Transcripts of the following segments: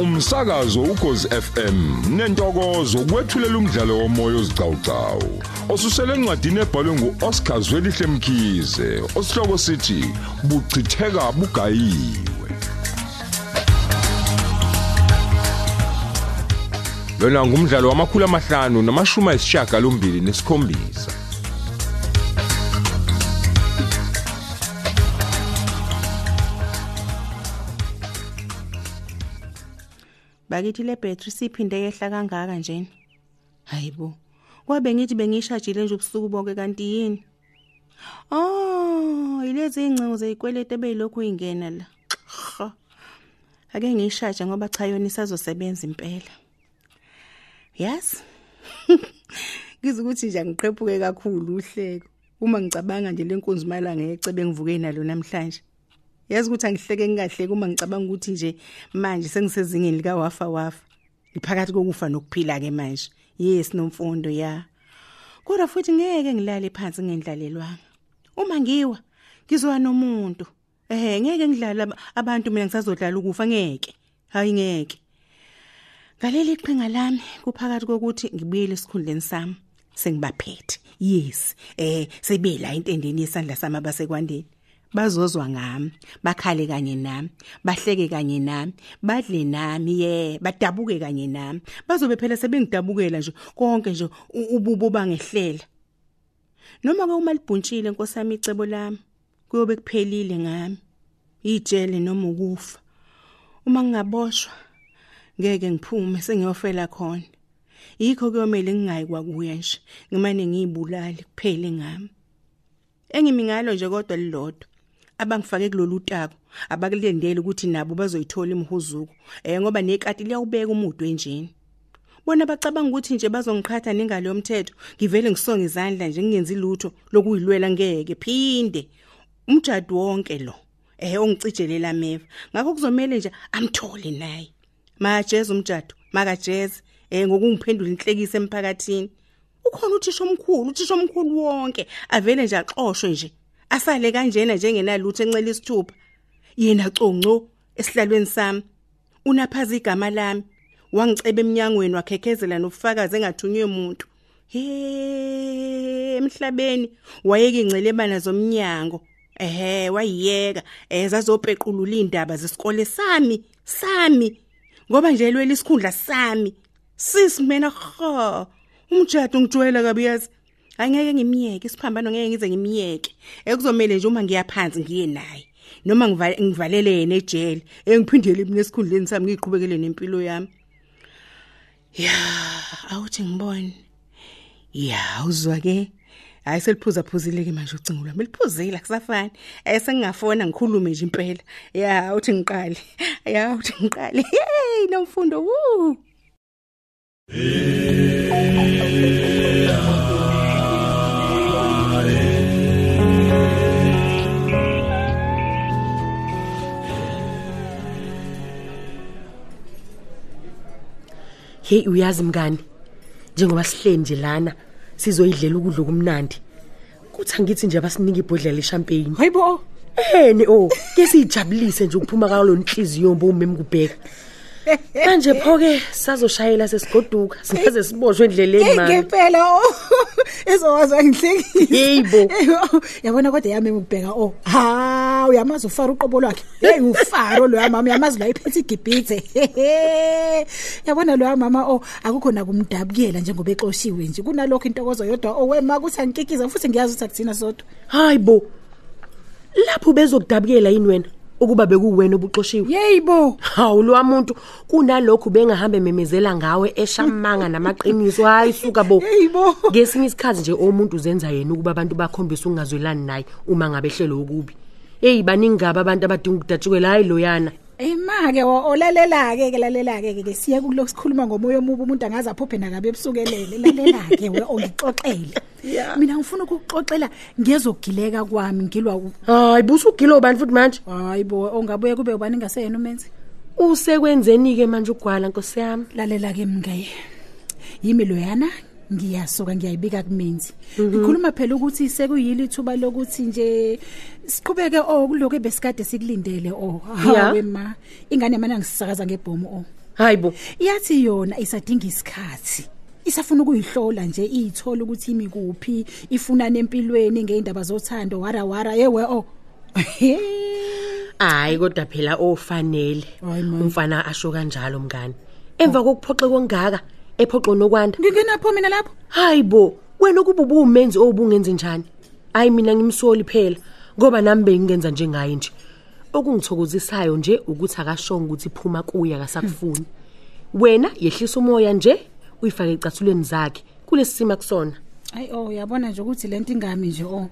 umsakazo ukhozi FM nentokozo kwethulela umdlalo womoya ozicawucawu osusele encwadini ebhalwe nguOscar Zwelihle Mkhize osihloko sithi buchitheka bugayiwe. Lona ngumdlalo wamakhulu amahlanu namashumi ayisishiyagalombili nesikhombisa. Bakithi le battery siphinde yehla kangaka njeni. Hayibo. Kwabe ngithi bengishajile nje ubusuku bonke kanti yini? Oh, ilezi ingcingo zezikwelete ebeyilokhu ingena la. Ha. Ake ngiyishaje ngoba cha yona isazosebenza impela. Yes. Ngize ukuthi nje angiqephuke kakhulu uhleko. Uma ngicabanga nje lenkunzi malanga ecebe ngivuke nalo namhlanje. Yazi ukuthi angihleke ngingahleki uma ngicabanga ukuthi nje manje sengisezingeni lika wafa wafa. Iphakathi kokufa nokuphila ke manje. Yes nomfundo ya. Kodwa futhi ngeke ngilale phansi ngendlalelwanga uma ngiwa ngizowa nomuntu. Eh ngeke ngidlala abantu mina ngisazodlala ukufa ngeke. Hayi ngeke. Ngaleli iqhinga lami kuphakathi kokuthi ngibuyele esikhundleni sami sengibaphethe. Yes eh sebe la intendeni yesandla sami abasekwandeni. Bazozwa ngami bakhale kanye nami bahleke kanye nami badle nami ye badabuke kanye nami. Bazobe phela sebengidabukela nje konke nje ububo bangehlela. Noma ke uma libhuntshile nkosami icebo lami kuyobe kuphelile ngami ijele noma ukufa. Uma ngingaboshwa ngeke ngiphume sengiyofela khona. Yikho kuyomela ngingayi kwakuye nje ngimane ngiyibulali kuphele ngami. Engimi ngalo nje kodwa lilodwa abangifake kulolu utako abakulendele ukuthi nabo bazoyithola imhuzuko eh ngoba nekati liyawubeka umudu enjeni bona bacabanga ukuthi nje bazongiqhatha nengalo yomthetho ngivele ngisonge izandla nje ngingenzi lutho lokuyilwela ngeke phinde. Umjadu wonke lo eh ongicijelela meva. Ngakho kuzomela nje amthole naye. Majeza umjadu makajeza eh ngokungiphendula inhlekisa emphakathini. Ukhona uthisha omkhulu uthisha omkhulu wonke avele nje axoshwe nje. Asale kanjena njengenalutho encela isithupha. Yena conco esihlalweni sami unaphaza igama lami. Wangiceba eminyangweni wakhekezela nofakazi engathunywe umuntu. He emhlabeni wayeke ingcelebana zomnyango. Ehe wayiyeka. Ezazopequlula indaba zesikole sami sami. Ngoba nje lwela isikhundla sami. Sis mina kho umjado ngijwayela kabi yazi. Angeke ngimiyeke isiphambano ngeke ngize ngimiyeke ekuzomela nje uma ngiyaphansi ngiye naye noma ngivalele yena ejele engiphindele mina esikhundleni sami ngiqhubekele nempilo yami. Ya awuthi ngibone. Ya uzwa ke? Hayi seliphuza phuzile ke manje ucingo lwami. Liphuzile akusafani. Esengingafona ngikhulume nje impela. Ya uthi ngiqale. Ya uthi ngiqale. Hey nomfundo woo! Hey uyazi mngani njengoba sihleli nje lana sizoyidlela ukudla kumnandi kuthi angithi nje abasinike ibhodlela leshampeni hayibo! Eheni oh ke sijabulise nje ukuphuma kwalo nhliziyo yombo umem kubheka manje pho ke sazoshayela sesigoduka singaze siboshwe endleleni manje ngempela oh ezowaza ngihlekile Yebo. yabona kodwa yami ukubheka oh ha uyamazi ufaro uqobo lwakhe. Hey ufaro lo mama uyamazi la iphethe igibhithe. Yabona lo mama oh akukho nakumdabukela njengoba exoshiwe nje. Kunalokho intokozo yodwa oh wema kuthi angikikiza futhi ngiyazi ukuthi akuthina sodwa. Hayibo lapho bezokudabukela yini wena? Ukuba bekuwena obuxoshiwe. Yeyibo hawu lo muntu kunalokho bengahambe memezela ngawe eshamanga namaqiniso. Hayi suka bo. Yeyibo ngesinye isikhathi nje omuntu uzenza yena ukuba abantu bakhombisa ungazwelani naye uma ngabe hlelo ukubi hey baningi ngaba abantu abadinga ukudatshukela hayi loyana. Ema ke olalela ke ke lalela ke ke siya kuloko sikhuluma ngomoya omubi umuntu angaze aphuphe nakabe ebusukelele lalela ke we ongixoxele mina ngifuna ukuxoxela ngezogileka kwami ngilwa u- hayi busugilo bani futhi manje? Hayi bo ongabuye kube ubani ngaseyena umenzi? Usekwenzeni ke manje ugwala nkosi yami? Lalela ke mngaye yimi loyana? Ngiyasuka ngiyayibika kumenzi. Ngikhuluma phela ukuthi sekuyili ithuba lokuthi nje siqhubeke oh kuloko besikade sikulindele oh Ya. hawe ma ingane mana ngisakaza ngebhomu oh. Hayibo Yathi yona isadinga isikhathi. Isafuna ukuyihlola nje ithola ukuthi imi kuphi, ifuna nempilweni ngeindaba zothando wara wara yewe oh. hayi kodwa phela ofanele. Umfana asho kanjalo mngani. Emva kokuphoxe kongaka ephoxo nokwanda Ngingenapho mina lapho? hayibo wena kuba ubumenzi obungenze njani hayi mina ngimsoli phela ngoba nami bengingenza njengaye nje okungithokozisayo nje ukuthi akashongo ukuthi iphuma kuya kasakufuni wena yehlisa umoya nje uyifake ecathulweni zakhe kulesimo kusona Ay oh yabona nje ukuthi lento ingami nje oh.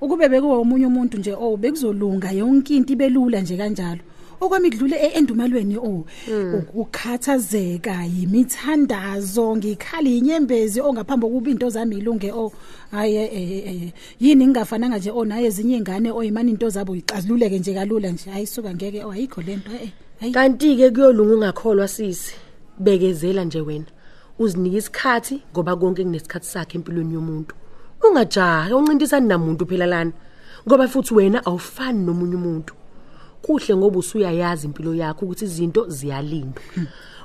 Ukube bekuwa umunye umuntu nje oh bekuzolunga yonke into ibelula nje kanjalo. Okwami kudlule e- endumalweni oh ukukhathazeka yimithandazo ngikhali inyembezi ongaphambi kokuba into zami ilunge oh hayi eh, eh yini ngingafananga nje? Oh naye ezinye ingane oh imani into zabo ixazululeke nje kalula nje. Ayisuka ngeke oh ayikho lento eh hayi. Kanti ke kuyolunga ungakholwa sisi bekezela nje wena. Uzinike isikhathi ngoba konke kunesikhathi sakhe empilweni yomuntu. Ungajahi uncintisani namuntu phela lana ngoba futhi wena awufani nomunye umuntu. Kuhle ngoba usuyayazi impilo yakho ukuthi izinto ziyalindwa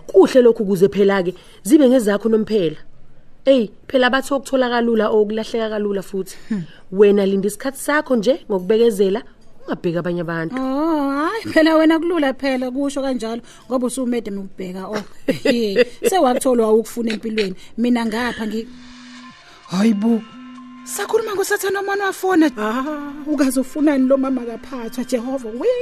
kuhle lokhu kuze phela ke zibe ngezakho nomphela. Ey phela bathi okuthola kalula okulahleka kalula futhi. Wena linda isikhathi sakho nje ngokubekezela ungabheka abanye abantu. Oh hayi phela wena kulula phela kusho kanjalo ngoba usumede ukubheka oh sewakutholwa ukufuna empilweni. Mina ngapha ngi Hayibo Sakhuluma ngosathana mama wafona ah ukazofunani lo mama kaphathwa Jehova wi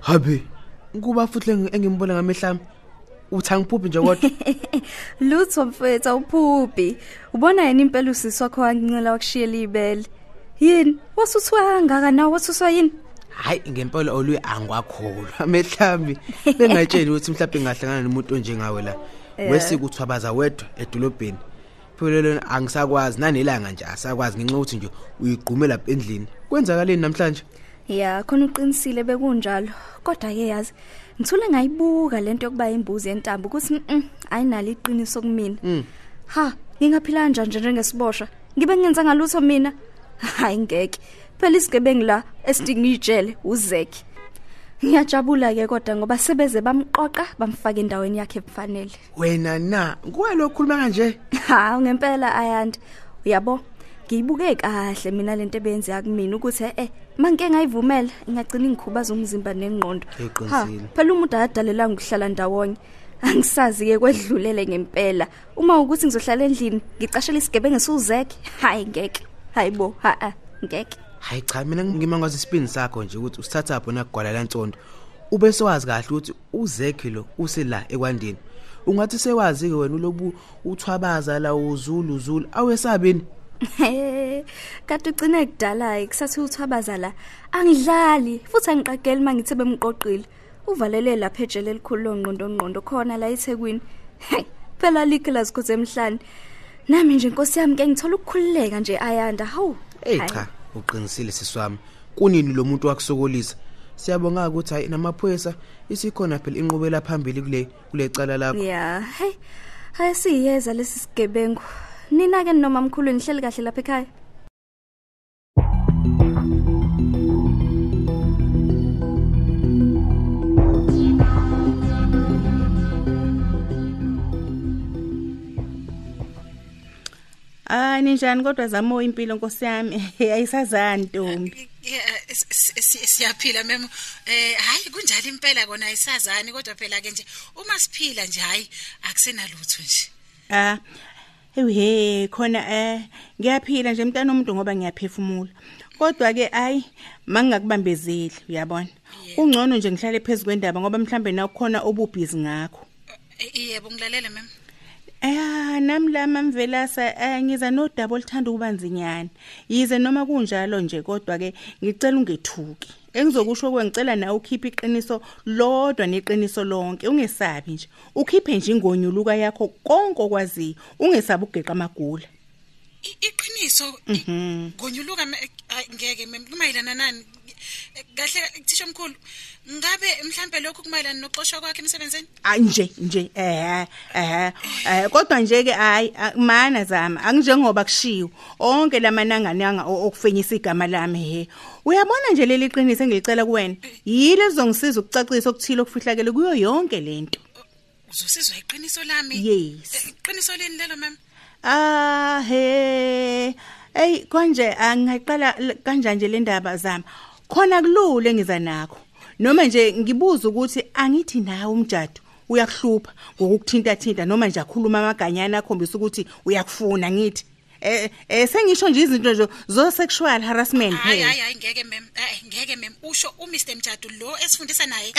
Habe. Kuba futhi engi- engimbona ngamehlami. Uthi angiphuphi nje kodwa. Lutho mfethu awuphuphi. Ubona yini impela usisi wakho wancela wakushiyela ibele. Yini? Wasuthiwa kangaka nawe wasuswa yini? Hayi ngempela oluye angwakholwa. Mehlami bengatsheli ukuthi mhlawumbe ngahlangana nomuntu onjengawe la. Wesike uthwabaza wedwa edolobheni. Phela lona angisakwazi nanelanga nje asakwazi ngenxa ukuthi nje uyigqume lapha endlini. Kwenzakaleni namhlanje? Ya, khona uqinisile bekunjalo. Kodwa ke yazi, ngithule ngayibuka lento yokuba imbuzi yentambo ukuthi mm ayinalo iqiniso kumina. Ha, ngingaphila kanjani nje njengesiboshwa? Ngibe ngenza ngalutho mina? Hayi ngeke. Phela isigebengu la esidingijele uzeki. Ngiyajabula ke kodwa ngoba sebeze bamqoqa bamfaka endaweni yakhe efanele. Wena na, kuwa lokhuluma kanje? Ha, ngempela ayanda. Uyabo? Ngiyibuke kahle mina lento ebenza kumina ukuthi eh manke ngayivumela ingagcina ingikhubaza umzimba nengqondo. Eqinisile. phela umuntu akadalelanga ukuhlala ndawonye. Angisazi ke kwedlulele ngempela. Uma ukuthi ngizohlala endlini, ngicashela isigebengu esuzekhe. Hayi ngeke. Hayibo, ha a ngeke. Hayi cha mina ngimangaza isipini sakho nje ukuthi usithatha phona kugwala lantsondo. Ube sewazi kahle ukuthi uzekhe lo usela ekwandeni. Ungathi sewazi ke wena ulobu uthwabaza la uzulu uzulu awesabini. Kade ugcine kudala kusathi uthabaza la. Angidlali futhi angiqageli mangithe bemqoqile. Uvalele lapha ejele elikhulu longqondo ngqondo khona la eThekwini. Hey, phela likhe lazikho emhlanje. Nami nje inkosi yami ke ngithola ukukhululeka nje ayanda. Hawu. Hey Hayi. cha uqinisile siswami. Kunini lo muntu wakusokolisa? Siyabonga ukuthi hayi namaphoyisa isikhona phela inqubela phambili kule kule cala lakho. Yeah, hey. Hayi siyeza lesi sigebengu. Nina ke noma mkhulu nihleli kahle lapha ekhaya. Hayi ninjani kodwa zamo impilo Nkosi yami ayisazani Ntombi. S- s- siyaphila memo eh hayi kunjalo impela kona ayisazani kodwa phela ke nje uma siphila nje hayi akusenalutho nje Ah. Ewe khona eh ngiyaphila nje mntana umuntu ngoba ngiyaphefumula. Kodwa ke ayi mangingakubambezeli uyabona. Ungcono nje ngihlale phezulu kwendaba ngoba mhlambe na kukhona obubhizi ngakho. Eh, yebo ngilalela memo Eh nami la mamvelasa eh, ngiza nodaba olithanda ukuba nzinyana. Yize noma kunjalo nje kodwa ke ngicela ungethuki. Engizokusho kwengicela nawe ukhiphe iqiniso lodwa neqiniso lonke ungesabi nje. Ukhiphe nje ingonyuluka yakho konke okwaziyo ungesabi ukugeqa amagula. Iqiniso Mhm. ngonyuluka ay, ngeke mem kumayilana nani Eh, kahle thisha omkhulu ngabe mhlambe lokhu kumayelana noxoshwa kwakhe emsebenzini? Hayi nje nje eh eh eh kodwa nje ke hayi a- mana zama angijengoba kushiwo onke lamanangananga o- okufenyisa igama lami he. Uyabona nje leli qiniso engilicela kuwena? Yile lizongisiza ukucacisa okuthile okufihlakele kuyo yonke lento uzosizwa iqiniso lami? Yes. Eh, iqiniso leni lelo mama ah he. Ey konje angaqala l- kanjani nje le ndaba zami khona kulule ngiza nakho. Noma nje ngibuza ukuthi angithi nawe umjado uyakuhlupha ngokukuthinta thinta noma nje akhuluma amaganyana akhombisa ukuthi uyakufuna ngithi. Eh eh sengisho nje izinto nje zo sexual harassment. Hayi hayi ngeke mem eh ngeke mem. Usho uMr Mjadu lo esifundisa naye.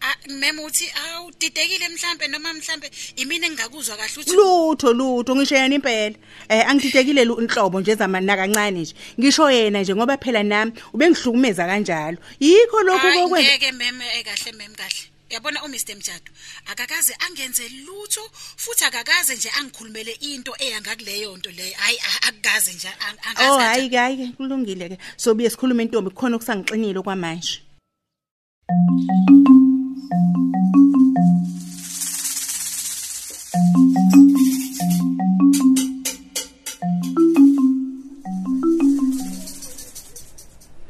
Ah, mem uthi awudidekile mhlambe noma mhlambe imini engakuzwa kahle uthi lutho lutho ngisho yena impela. Eh angididekile inhlobo nje zamana kancane nje. Ngisho yena nje ngoba phela nami ubengihlukumeza kanjalo. Yikho Hayi, kokwenza ngeke mem eh kahle mem kahle. Yabona uMr Mjadu akakaze angenze lutho futhi akakaze nje angikhulumele into eyangakuleyo nto leyo. Hayi a- akukaze nje ang- angazi Oh kanjani. hayi ke hayi ke kulungile ke. Sobuye sikhulume intombi khona okusangixinile kwamanje.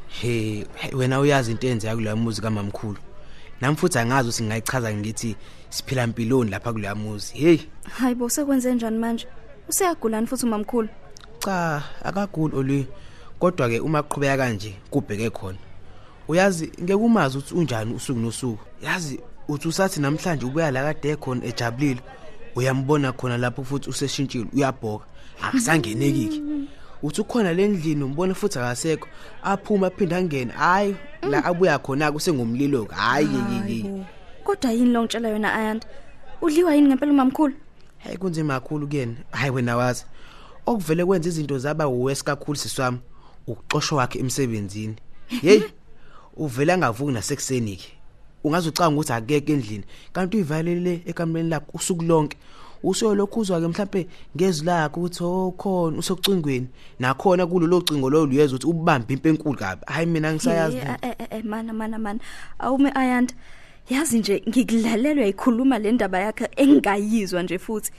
He he, wena uyazi into enze kuleya muzi kamamkhulu? Nami futhi angazi ukuthi ngingayichaza ngithi siphila impiloni lapha kuleya muzi hey. Hayi bo sekwenze njani manje? Useyagulani futhi umamkhulu? Cha akaguli oli kodwa ke uma qhubeka kanje kubheke khona. Uyazi ngeke umazi ukuthi unjani usuku nosuku. Yazi uthi usathi namhlanje ubuya la kade khona ejabulile uyambona khona lapho futhi useshintshile uyabhoka. Akusangenekiki uthi ukhona lendlini umbona futhi akasekho. Aphuma aphinda angene. Hayi la abuya khona kusengumlilo hayi yeyeye kodwa yini lo ngitshela yona ayanda? Udliwa yini ngempela umamkhulu hey kunzima kakhulu kuyena. Hayi wena wazi. Okuvele kwenza izinto zaba uwes kakhulu siswami ukuxoshwa wakhe emsebenzini. Hey uvela angavuki nasekuseni ke ungaze ucanga ukuthi akeke endlini kanti uyivalele ekameleni lakho usuku lonke. Usuyolokhu uzwa ke mhlambe ngezwi lakho ukuthi oh khona usokucingweni nakhona kulolo cingo lo luyeza ukuthi ubambe impe enkulu kabi. Hayi mina ngisayazi Eh, eh, eh, eh, mana mana mana. Awume ayanda yazi nje ngikulalelwa yikhuluma le ndaba yakhe engingayizwa nje futhi.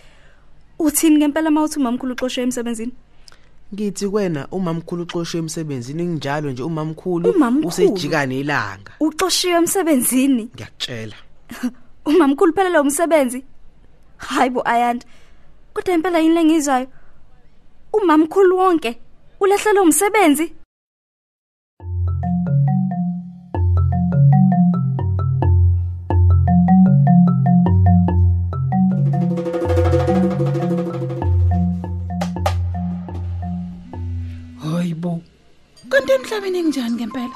Uthini ngempela mawuthi umamkhulu uxoshwe emsebenzini? Ngithi kwena umamkhulu uxoshwe emsebenzini nginjalo nje umamkhulu Umamkhulu? usejikane ilanga. Uxoshiwe emsebenzini? Ngiyakutshela. Umamkhulu phela lo umsebenzi hayibo ayanda. Kodwa impela yini lengizwayo umamkhulu wonke ulahlela umsebenzi. Hayibo kanti emhlabeni enginjani ngempela?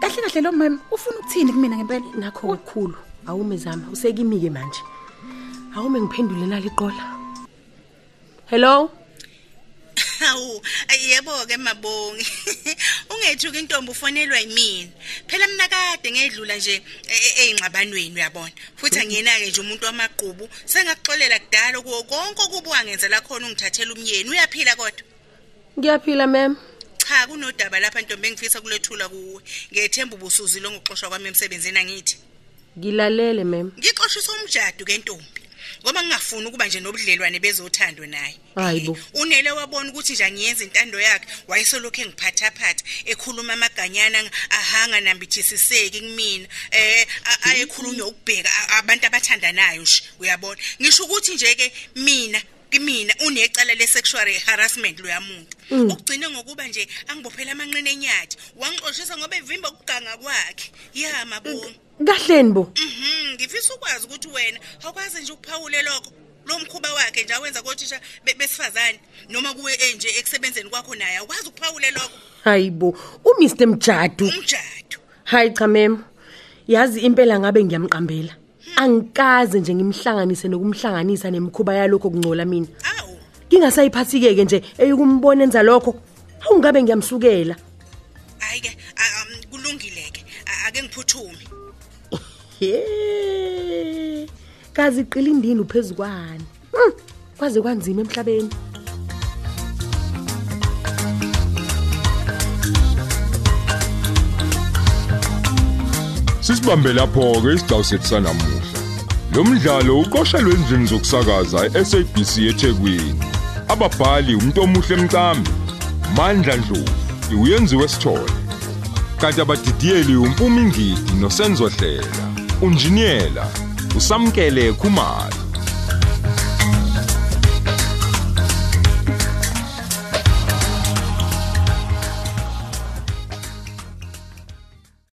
Kahle kahle lo mama ufuna ukuthini kumina ngempela? Nakho okukhulu awume zami usekimike manje. Awume ngiphendule naliqola hello Hawu, yebo ke mabongi. Ungethuki intombi ufonelwa yimina. Phela mina kade ngedlula nje ezingxabanweni uyabona. Futhi angiyena ke nje umuntu wamaqhubu, sengakuxolela kudala kuwo konke okuba wangenzela khona ungithathela umyeni. Uyaphila kodwa? ngiyaphila mem Cha, kunodaba lapha ntombi engifisa kulethula kuwe. Ngiyethemba ubusuzile ngokuxoshwa kwami emsebenzini angithi. ngilalele mem Ngixoshisa umjado ke ntombi. Ngoba ngingafuni ukuba nje nobudlelwane bezothandwa naye. Hayibo. Unele wabona ukuthi nje angiyenza intando yakhe, wayesolokhu engiphatha phatha, ekhuluma amaganyana ang- ahanga nambithisiseki kumina. Eh a- ayekhulunywa ukubheka a- abantu abathandanayo nje, uyabona. Ngisho ukuthi nje ke mina kimina unecala le sexual harassment lo yamuntu. Ukugcina ngokuba nje angibophela amanqine enyathi, wangixoshisa ngoba evimba ukuganga kwakhe. Ya mabonga. kahleni bo Mhm, ngifisa ukwazi ukuthi wena awukwazi nje ukuphawule lokho. Lo mkhuba wakhe nje awenza kothisha be- besifazane noma kuwe enje ekusebenzeni kwakho naye awukwazi ukuphawule lokho hayibo umr mjadu umjado. hayi cha mem yazi impela ngabe ngiyamqambela angikaze nje ngimhlanganise nokumhlanganisa nemikhuba yalokho kungcola mina Awu, ngingasayiphathike ke nje eyikumbona enza lokho awungabe ngiyamsukela hayi ke a- am, kulungile ke. A- Ake ngiphuthume. he kazi iqila indini uphezukwane Hmm, kwaze kwanzima emhlabeni Sisibambe lapho ke isigcawu sethu sanamuhla. Lo mdlalo uqoshelwe endlini zokusakaza eSABC eThekwini. Ababhali umuntu omuhle emcambi, Mandla Dlovu, uyenziwe sithole. Kanti abadidiyeli uMpumi Ngidi noSenzo Hlela, unjiniyela usamkele Khumalo.